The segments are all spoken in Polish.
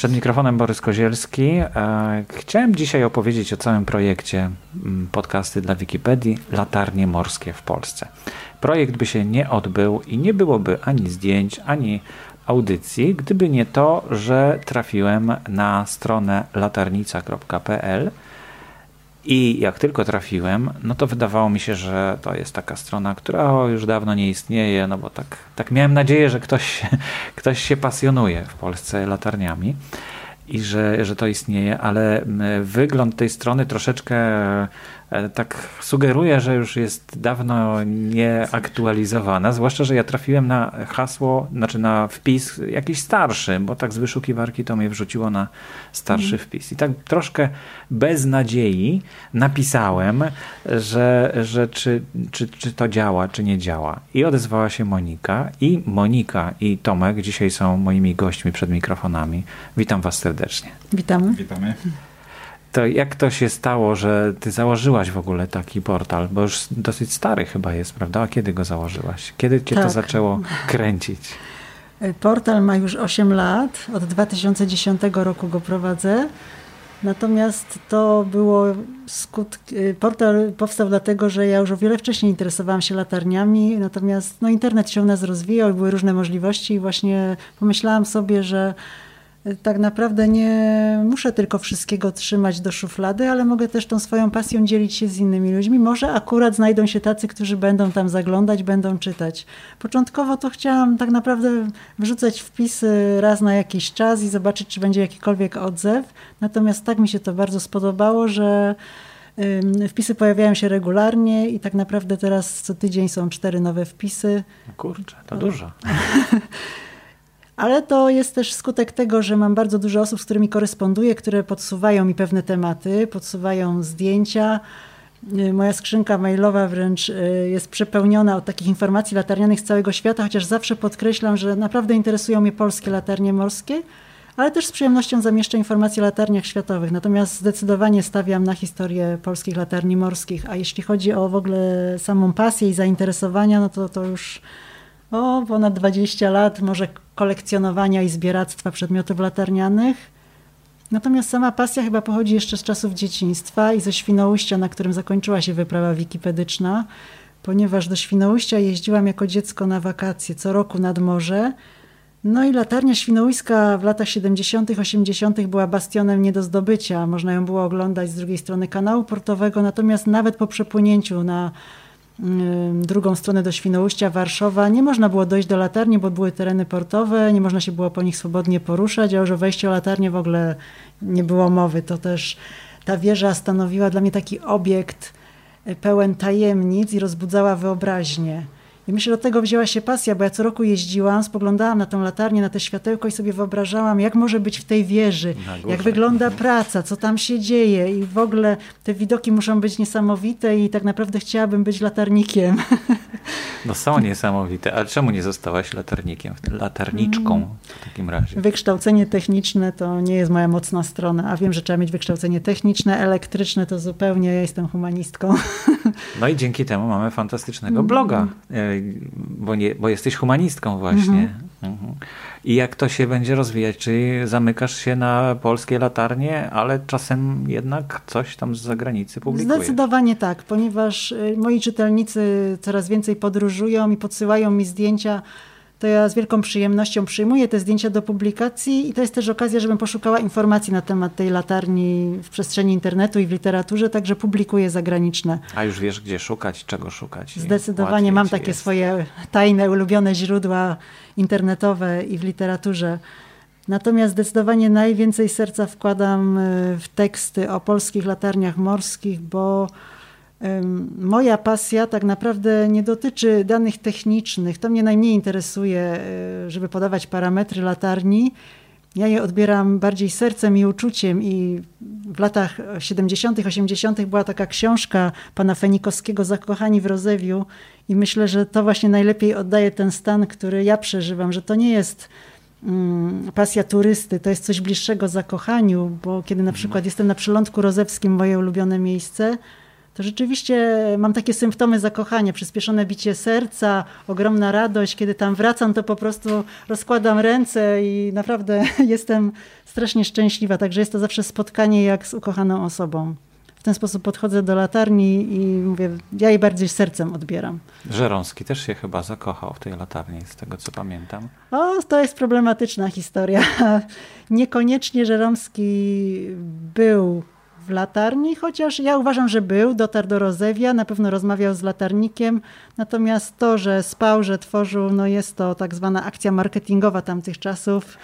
Przed mikrofonem Borys Kozielski. E, chciałem dzisiaj opowiedzieć o całym projekcie mm, podcasty dla Wikipedii Latarnie Morskie w Polsce. Projekt by się nie odbył i nie byłoby ani zdjęć, ani audycji, gdyby nie to, że trafiłem na stronę latarnica.pl i jak tylko trafiłem, no to wydawało mi się, że to jest taka strona, która już dawno nie istnieje, no bo tak, tak miałem nadzieję, że ktoś, ktoś się pasjonuje w Polsce latarniami i że, że to istnieje, ale wygląd tej strony troszeczkę tak sugeruje, że już jest dawno nieaktualizowana, zwłaszcza, że ja trafiłem na hasło, znaczy na wpis jakiś starszy, bo tak z wyszukiwarki to mnie wrzuciło na starszy mm. wpis. I tak troszkę bez nadziei napisałem, że, że czy, czy, czy to działa, czy nie działa. I odezwała się Monika i Monika i Tomek dzisiaj są moimi gośćmi przed mikrofonami. Witam was serdecznie. Witamy. Witamy. To jak to się stało, że ty założyłaś w ogóle taki portal? Bo już dosyć stary chyba jest, prawda? A kiedy go założyłaś? Kiedy cię tak. to zaczęło kręcić? Portal ma już 8 lat. Od 2010 roku go prowadzę. Natomiast to było skutki. Portal powstał dlatego, że ja już o wiele wcześniej interesowałam się latarniami, natomiast no, internet się u nas rozwijał, były różne możliwości i właśnie pomyślałam sobie, że tak naprawdę nie muszę tylko wszystkiego trzymać do szuflady, ale mogę też tą swoją pasją dzielić się z innymi ludźmi. Może akurat znajdą się tacy, którzy będą tam zaglądać, będą czytać. Początkowo to chciałam tak naprawdę wrzucać wpisy raz na jakiś czas i zobaczyć, czy będzie jakikolwiek odzew. Natomiast tak mi się to bardzo spodobało, że Wpisy pojawiają się regularnie i tak naprawdę teraz co tydzień są cztery nowe wpisy. Kurczę, to dużo. ale to jest też skutek tego, że mam bardzo dużo osób, z którymi koresponduję, które podsuwają mi pewne tematy, podsuwają zdjęcia. Y, moja skrzynka mailowa wręcz y, jest przepełniona od takich informacji latarnianych z całego świata, chociaż zawsze podkreślam, że naprawdę interesują mnie polskie latarnie morskie, ale też z przyjemnością zamieszczę informacje o latarniach światowych. Natomiast zdecydowanie stawiam na historię polskich latarni morskich. A jeśli chodzi o w ogóle samą pasję i zainteresowania, no to to już o ponad 20 lat, może kolekcjonowania i zbieractwa przedmiotów latarnianych. Natomiast sama pasja chyba pochodzi jeszcze z czasów dzieciństwa i ze Świnoujścia, na którym zakończyła się wyprawa wikipedyczna, ponieważ do Świnoujścia jeździłam jako dziecko na wakacje co roku nad morze. No i latarnia świnoujska w latach 70., 80. była bastionem nie do zdobycia. Można ją było oglądać z drugiej strony kanału portowego, natomiast nawet po przepłynięciu na drugą stronę do Świnoujścia, Warszawa. Nie można było dojść do latarni, bo były tereny portowe, nie można się było po nich swobodnie poruszać, a już o wejściu o latarnię w ogóle nie było mowy. To też ta wieża stanowiła dla mnie taki obiekt e, pełen tajemnic i rozbudzała wyobraźnię. I myślę, że do tego wzięła się pasja, bo ja co roku jeździłam, spoglądałam na tą latarnię, na te światełko i sobie wyobrażałam, jak może być w tej wieży, jak wygląda praca, co tam się dzieje i w ogóle te widoki muszą być niesamowite i tak naprawdę chciałabym być latarnikiem. No są niesamowite, ale czemu nie zostałaś latarnikiem, latarniczką mm. w takim razie? Wykształcenie techniczne to nie jest moja mocna strona, a wiem, że trzeba mieć wykształcenie techniczne, elektryczne to zupełnie, ja jestem humanistką. No i dzięki temu mamy fantastycznego bloga mm. e, bo, nie, bo jesteś humanistką właśnie. Mhm. I jak to się będzie rozwijać? Czy zamykasz się na polskie latarnie, ale czasem jednak coś tam z zagranicy publikujesz? Zdecydowanie tak, ponieważ y, moi czytelnicy coraz więcej podróżują i podsyłają mi zdjęcia to ja z wielką przyjemnością przyjmuję te zdjęcia do publikacji i to jest też okazja, żebym poszukała informacji na temat tej latarni w przestrzeni internetu i w literaturze, także publikuję zagraniczne. A już wiesz, gdzie szukać, czego szukać? Zdecydowanie mam takie jest. swoje tajne, ulubione źródła internetowe i w literaturze. Natomiast zdecydowanie najwięcej serca wkładam y, w teksty o polskich latarniach morskich, bo Moja pasja tak naprawdę nie dotyczy danych technicznych. To mnie najmniej interesuje, e, żeby podawać parametry latarni. Ja je odbieram bardziej sercem i uczuciem i w latach 70., 80. była taka książka pana Fenikowskiego Zakochani w Rozewiu i myślę, że to właśnie najlepiej oddaje ten stan, który ja przeżywam, że to nie jest mm, pasja turysty, to jest coś bliższego zakochaniu, bo kiedy na przykład jestem na przylądku rozewskim, moje ulubione miejsce, to rzeczywiście mam takie symptomy zakochania, przyspieszone bicie serca, ogromna radość. Kiedy tam wracam, to po prostu rozkładam ręce i naprawdę jestem strasznie szczęśliwa. Także jest to zawsze spotkanie jak z ukochaną osobą. W ten sposób podchodzę do latarni i mówię, ja jej bardziej sercem odbieram. Żeromski też się chyba zakochał w tej latarni, z tego co pamiętam. O, to jest problematyczna historia. Niekoniecznie Żeromski był latarni, chociaż ja uważam, że był, dotarł do Rozewia, na pewno rozmawiał z latarnikiem, natomiast to, że spał, że tworzył, no jest to tak zwana akcja marketingowa tamtych czasów.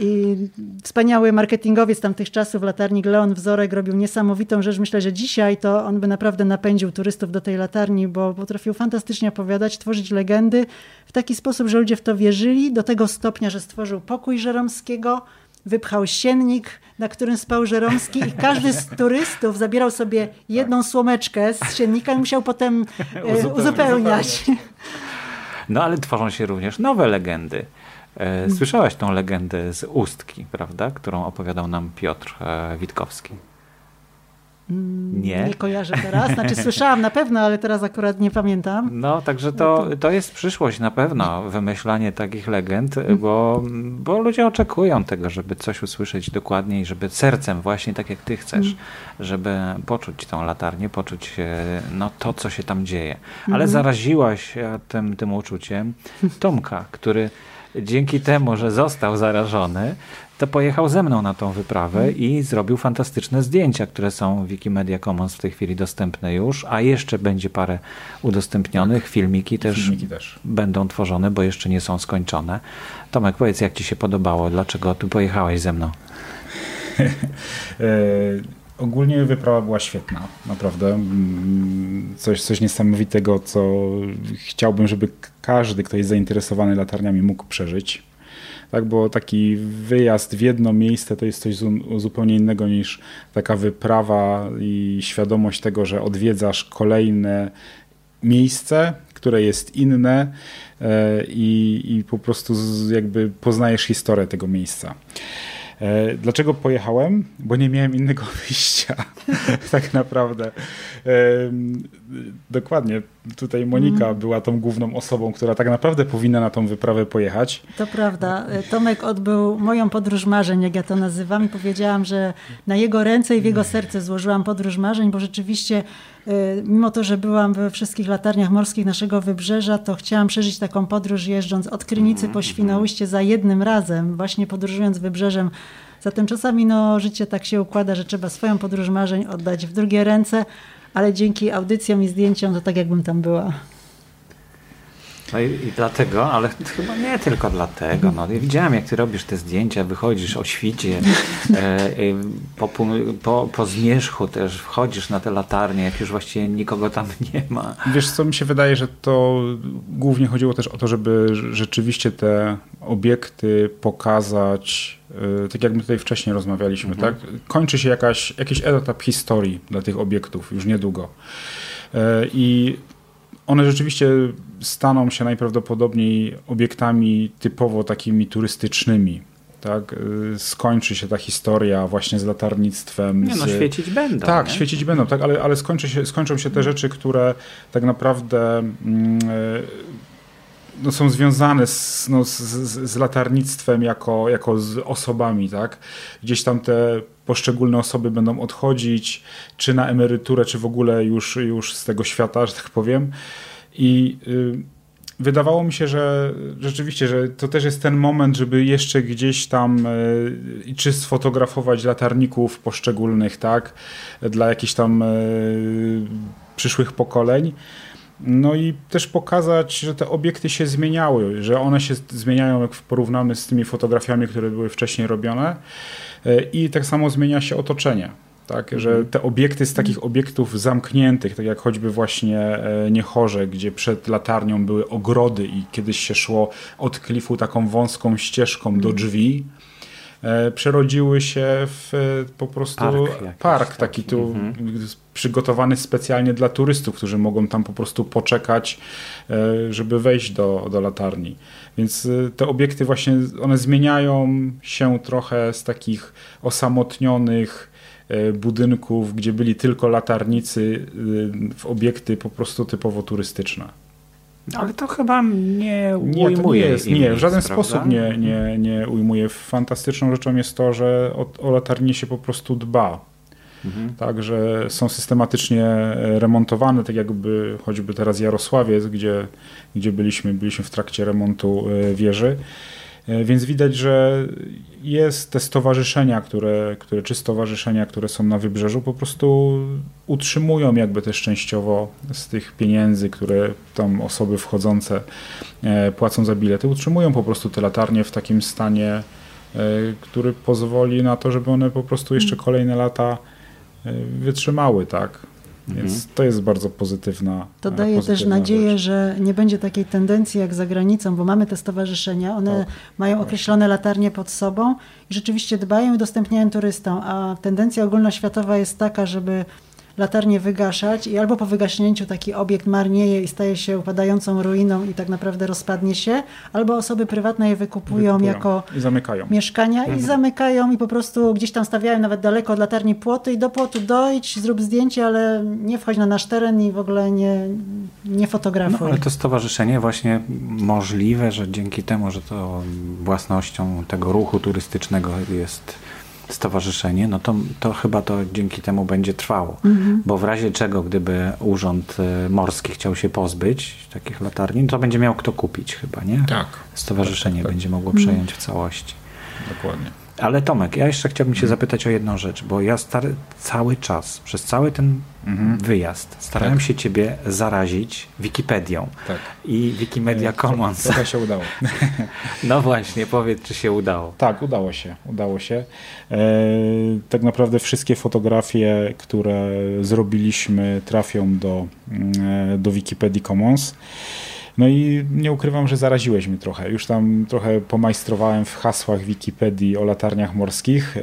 I wspaniały marketingowiec tamtych czasów, latarnik Leon Wzorek, robił niesamowitą rzecz. Myślę, że dzisiaj to on by naprawdę napędził turystów do tej latarni, bo potrafił fantastycznie opowiadać, tworzyć legendy w taki sposób, że ludzie w to wierzyli, do tego stopnia, że stworzył pokój Żeromskiego, wypchał siennik, na którym spał Żeromski i każdy z turystów zabierał sobie jedną słomeczkę z siennika i musiał potem uzupełniać. uzupełniać. No ale tworzą się również nowe legendy. E, słyszałaś tą legendę z Ustki, prawda, którą opowiadał nam Piotr e, Witkowski. Mm, nie. Nie kojarzę teraz. Znaczy słyszałam na pewno, ale teraz akurat nie pamiętam. No, także to, to jest przyszłość na pewno, wymyślanie takich legend, mhm. bo, bo ludzie oczekują tego, żeby coś usłyszeć dokładniej, żeby sercem właśnie tak jak ty chcesz, mhm. żeby poczuć tą latarnię, poczuć no, to, co się tam dzieje. Ale mhm. zaraziłaś tym, tym uczuciem Tomka, który dzięki temu, że został zarażony, to pojechał ze mną na tą wyprawę i zrobił fantastyczne zdjęcia, które są w Wikimedia Commons w tej chwili dostępne już, a jeszcze będzie parę udostępnionych. Tak. Filmiki, też, Filmiki też będą tworzone, bo jeszcze nie są skończone. Tomek, powiedz, jak ci się podobało? Dlaczego tu pojechałeś ze mną? E, ogólnie wyprawa była świetna, naprawdę. Mm, coś, coś niesamowitego, co chciałbym, żeby każdy, kto jest zainteresowany latarniami, mógł przeżyć tak, bo taki wyjazd w jedno miejsce to jest coś zupełnie innego niż taka wyprawa i świadomość tego, że odwiedzasz kolejne miejsce, które jest inne e, i, i po prostu jakby poznajesz historię tego miejsca. E, dlaczego pojechałem? Bo nie miałem innego wyjścia, tak naprawdę. Dokładnie. Tutaj Monika mm. była tą główną osobą, która tak naprawdę powinna na tą wyprawę pojechać. To prawda. E, Tomek odbył moją podróż marzeń, jak ja to nazywam, i powiedziałam, że na jego ręce i w jego serce złożyłam podróż marzeń, bo rzeczywiście e, mimo to, że byłam we wszystkich latarniach morskich naszego wybrzeża, to chciałam przeżyć taką podróż jeżdżąc od Krynicy po Świnoujście za jednym razem, właśnie podróżując wybrzeżem. Zatem czasami no, życie tak się układa, że trzeba swoją podróż marzeń oddać w drugie ręce, ale dzięki audycjom i zdjęciom to tak jakbym tam była. No i, i, dlatego, ale chyba nie tylko dlatego. No, ja widziałem, jak ty robisz te zdjęcia, wychodzisz o świcie, e, e, po, po, po zmierzchu też wchodzisz na te latarnie, jak już właściwie nikogo tam nie ma. Wiesz co, mi się wydaje, że to głównie chodziło też o to, żeby rzeczywiście te obiekty pokazać, e, tak jak my tutaj wcześniej rozmawialiśmy, mhm. tak? Kończy się jakaś, jakiś etap historii dla tych obiektów już niedługo. E, I one rzeczywiście staną się najprawdopodobniej obiektami typowo takimi turystycznymi. Tak? Y, skończy się ta historia właśnie z latarnictwem. Nie no, z... świecić będą. Tak, nie? świecić będą, tak, ale, ale skończy się, skończą się te rzeczy, które tak naprawdę mm, y, no, są związane z, no, z, z, latarnictwem jako, jako z osobami, tak? Gdzieś tam te poszczególne osoby będą odchodzić, czy na emeryturę, czy w ogóle już, już z tego świata, że tak powiem. I y, wydawało mi się, że rzeczywiście, że to też jest ten moment, żeby jeszcze gdzieś tam y, czy sfotografować latarników poszczególnych, tak? Dla jakichś tam y, przyszłych pokoleń. No i też pokazać, że te obiekty się zmieniały, że one się zmieniają, jak porównamy z tymi fotografiami, które były wcześniej robione. E, I tak samo zmienia się otoczenie. Tak, że mhm. te obiekty z takich obiektów zamkniętych, tak jak choćby właśnie e, Niechorze, gdzie przed latarnią były ogrody i kiedyś się szło od klifu taką wąską ścieżką do mhm. drzwi, przerodziły się w e, po prostu park, park taki tu mhm. przygotowany specjalnie dla turystów, którzy mogą tam po prostu poczekać, e, żeby wejść do, do latarni. Więc te obiekty właśnie, one zmieniają się trochę z takich osamotnionych budynków, gdzie byli tylko latarnicy w obiekty po prostu typowo turystyczne. Ale to chyba nie ujmuje. Nie, nie, jest, nie w żaden sposób nie, nie, nie ujmuje. Fantastyczną rzeczą jest to, że o, o latarnie się po prostu dba. Mhm. Tak, że są systematycznie remontowane, tak jakby choćby teraz Jarosławiec, gdzie, gdzie byliśmy, byliśmy w trakcie remontu e, wieży. E, więc widać, że jest te stowarzyszenia, które, które, czy stowarzyszenia, które są na wybrzeżu, po prostu utrzymują jakby też częściowo z tych pieniędzy, które tam osoby wchodzące e, płacą za bilety, utrzymują po prostu te latarnie w takim stanie, e, który pozwoli na to, żeby one po prostu jeszcze mm. kolejne lata wytrzymały, tak? Więc mhm. to jest bardzo pozytywna. To daje pozytywna też nadzieję, rzecz. że nie będzie takiej tendencji jak za granicą, bo mamy te stowarzyszenia, one tak, mają określone latarnie pod sobą i rzeczywiście dbają i udostępniają turystom, a tendencja ogólnoświatowa jest taka, żeby latarnię wygaszać i albo po wygaśnięciu taki obiekt marnieje i staje się upadającą ruiną i tak naprawdę rozpadnie się, albo osoby prywatne je wykupują, wykupują. jako I zamykają. mieszkania mhm. i zamykają i po prostu gdzieś tam stawiają nawet daleko od latarni płoty i do płotu dojdź, zrób zdjęcie, ale nie wchodź na nasz teren i w ogóle nie, nie fotografuj. No, ale to stowarzyszenie właśnie możliwe, że dzięki temu, że to własnością tego ruchu turystycznego jest stowarzyszenie, no to, to chyba to dzięki temu będzie trwało. Mhm. Bo w razie czego, gdyby Urząd e, Morski chciał się pozbyć takich latarni, to będzie miał kto kupić chyba, nie? Tak. Stowarzyszenie tak, tak, tak. będzie mogło przejąć w całości. Dokładnie. Ale Tomek, ja jeszcze chciałbym Cię zapytać o jedną rzecz, bo ja stary, cały czas, przez cały ten mhm. wyjazd, starałem tak. się Ciebie zarazić Wikipedią tak. i Wikimedia Commons. Trochę się udało. no właśnie, powiedz, czy się udało. Tak, udało się. Udało się. E, tak naprawdę wszystkie fotografie, które zrobiliśmy, trafią do, mm, e, do Wikipedii Commons. No i nie ukrywam, że zaraziłeś mnie trochę. Już tam trochę pomajstrowałem w hasłach Wikipedii o latarniach morskich. E,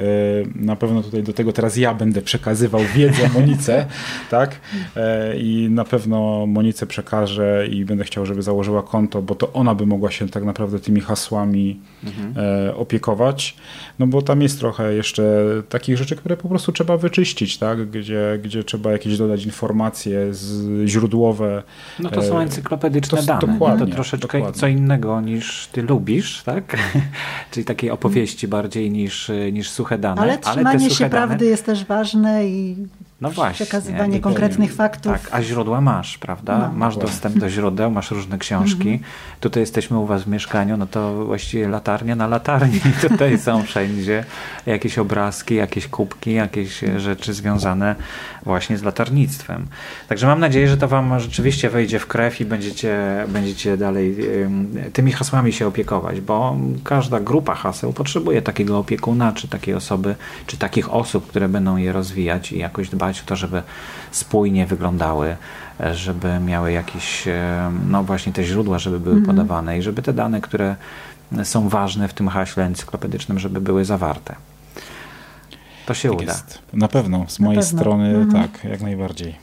na pewno tutaj do tego teraz ja będę przekazywał wiedzę Monice, tak? E, I na pewno Monice przekażę i będę chciał, żeby założyła konto, bo to ona by mogła się tak naprawdę tymi hasłami mhm. E, opiekować. No bo tam jest trochę jeszcze takich rzeczy, które po prostu trzeba wyczyścić, tak? Gdzie, gdzie trzeba jakieś dodać informacje z, źródłowe. No to są encyklopedyczne dane. Dokładnie, to troszeczkę dokładnie. co innego niż ty lubisz, tak? Czyli takiej opowieści bardziej niż, niż suche dane. Ale trzymanie ale się dane... prawdy jest też ważne i no właśnie, przekazywanie konkretnych faktów. Tak, a źródła masz, prawda? No. Masz dostęp do źródeł, masz różne książki. Mhm. Tutaj jesteśmy u was w mieszkaniu, no to właściwie latarnia na latarni. Tutaj są wszędzie jakieś obrazki, jakieś kubki, jakieś rzeczy związane właśnie z latarnictwem. Także mam nadzieję, że to wam rzeczywiście wejdzie w krew i będziecie, będziecie dalej tymi hasłami się opiekować, bo każda grupa haseł potrzebuje takiego opiekuna, czy takiej osoby, czy takich osób, które będą je rozwijać i jakoś dbać o to, żeby spójnie wyglądały, żeby miały jakieś, no właśnie te źródła, żeby były mhm. podawane i żeby te dane, które są ważne w tym haśle encyklopedycznym, żeby były zawarte. To się tak uda. Jest. Na pewno, z Na mojej pewno. strony mhm. tak, jak najbardziej.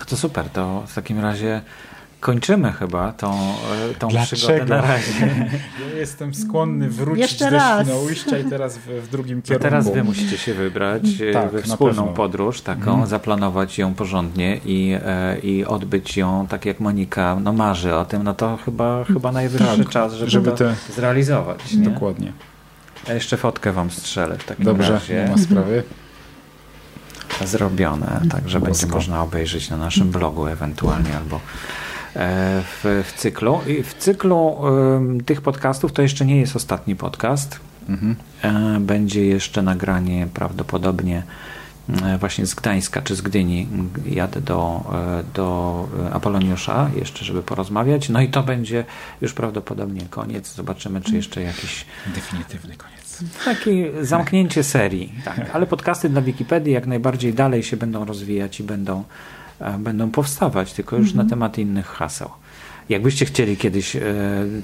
No to super, to w takim razie kończymy chyba tą, e, tą przygodę na razie. Ja jestem skłonny wrócić Jeszcze do raz. Świnoujścia i teraz w, w drugim kierunku. No teraz wy musicie się wybrać e, tak, we wspólną podróż taką, mhm. zaplanować ją porządnie i, e, i odbyć ją tak jak Monika no, marzy o tym, no to chyba, chyba najwyższy tak, czas, żeby, żeby to te... zrealizować. Nie? Dokładnie. Ja jeszcze fotkę wam strzelę w takim Dobrze, razie. nie ma sprawy. Zrobione, tak, że będzie można obejrzeć na naszym blogu ewentualnie albo w, w cyklu. I w cyklu tych podcastów to jeszcze nie jest ostatni podcast. Mhm. E, będzie jeszcze nagranie prawdopodobnie E, właśnie z Gdańska czy z Gdyni jadę do, e, do Apoloniusza jeszcze, żeby porozmawiać. No i to będzie już prawdopodobnie koniec. Zobaczymy, czy jeszcze jakiś... Definitywny koniec. Taki zamknięcie serii. Tak. Ale podcasty dla Wikipedii jak najbardziej dalej się będą rozwijać i będą, e, będą powstawać, tylko już mhm. na temat innych haseł. Jakbyście chcieli kiedyś e,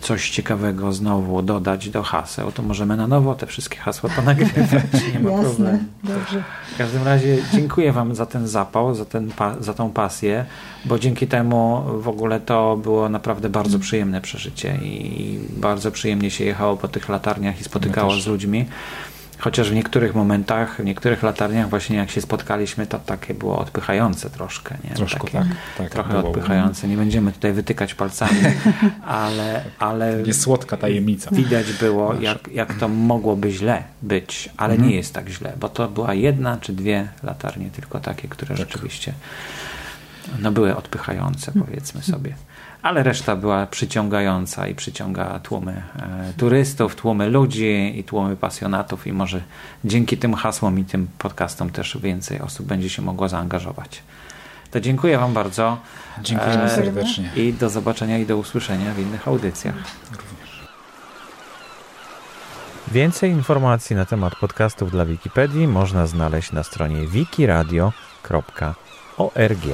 coś ciekawego znowu dodać do haseł, to możemy na nowo te wszystkie hasła ponagrywać. Nie ma Jasne, problemu. Dobrze. W każdym razie dziękuję Wam za ten zapał, za, ten, za tą pasję, bo dzięki temu w ogóle to było naprawdę bardzo przyjemne przeżycie i bardzo przyjemnie się jechało po tych latarniach i spotykało z ludźmi Chociaż w niektórych momentach, w niektórych latarniach właśnie jak się spotkaliśmy, to takie było odpychające troszkę. Nie? Troszkę takie, tak, tak. Trochę było. odpychające. Nie będziemy tutaj wytykać palcami, ale, ale Jest słodka tajemnica. widać było, jak, jak to mogłoby źle być, ale Mhm. nie jest tak źle, bo to była jedna czy dwie latarnie, tylko takie, które Tak. rzeczywiście no, były odpychające, powiedzmy sobie. Ale reszta była przyciągająca i przyciąga tłumy e, turystów, tłumy ludzi i tłumy pasjonatów i może dzięki tym hasłom i tym podcastom też więcej osób będzie się mogło zaangażować. To dziękuję Wam bardzo Dziękujemy E, serdecznie. i do zobaczenia i do usłyszenia w innych audycjach. Więcej informacji na temat podcastów dla Wikipedii można znaleźć na stronie wikiradio.org.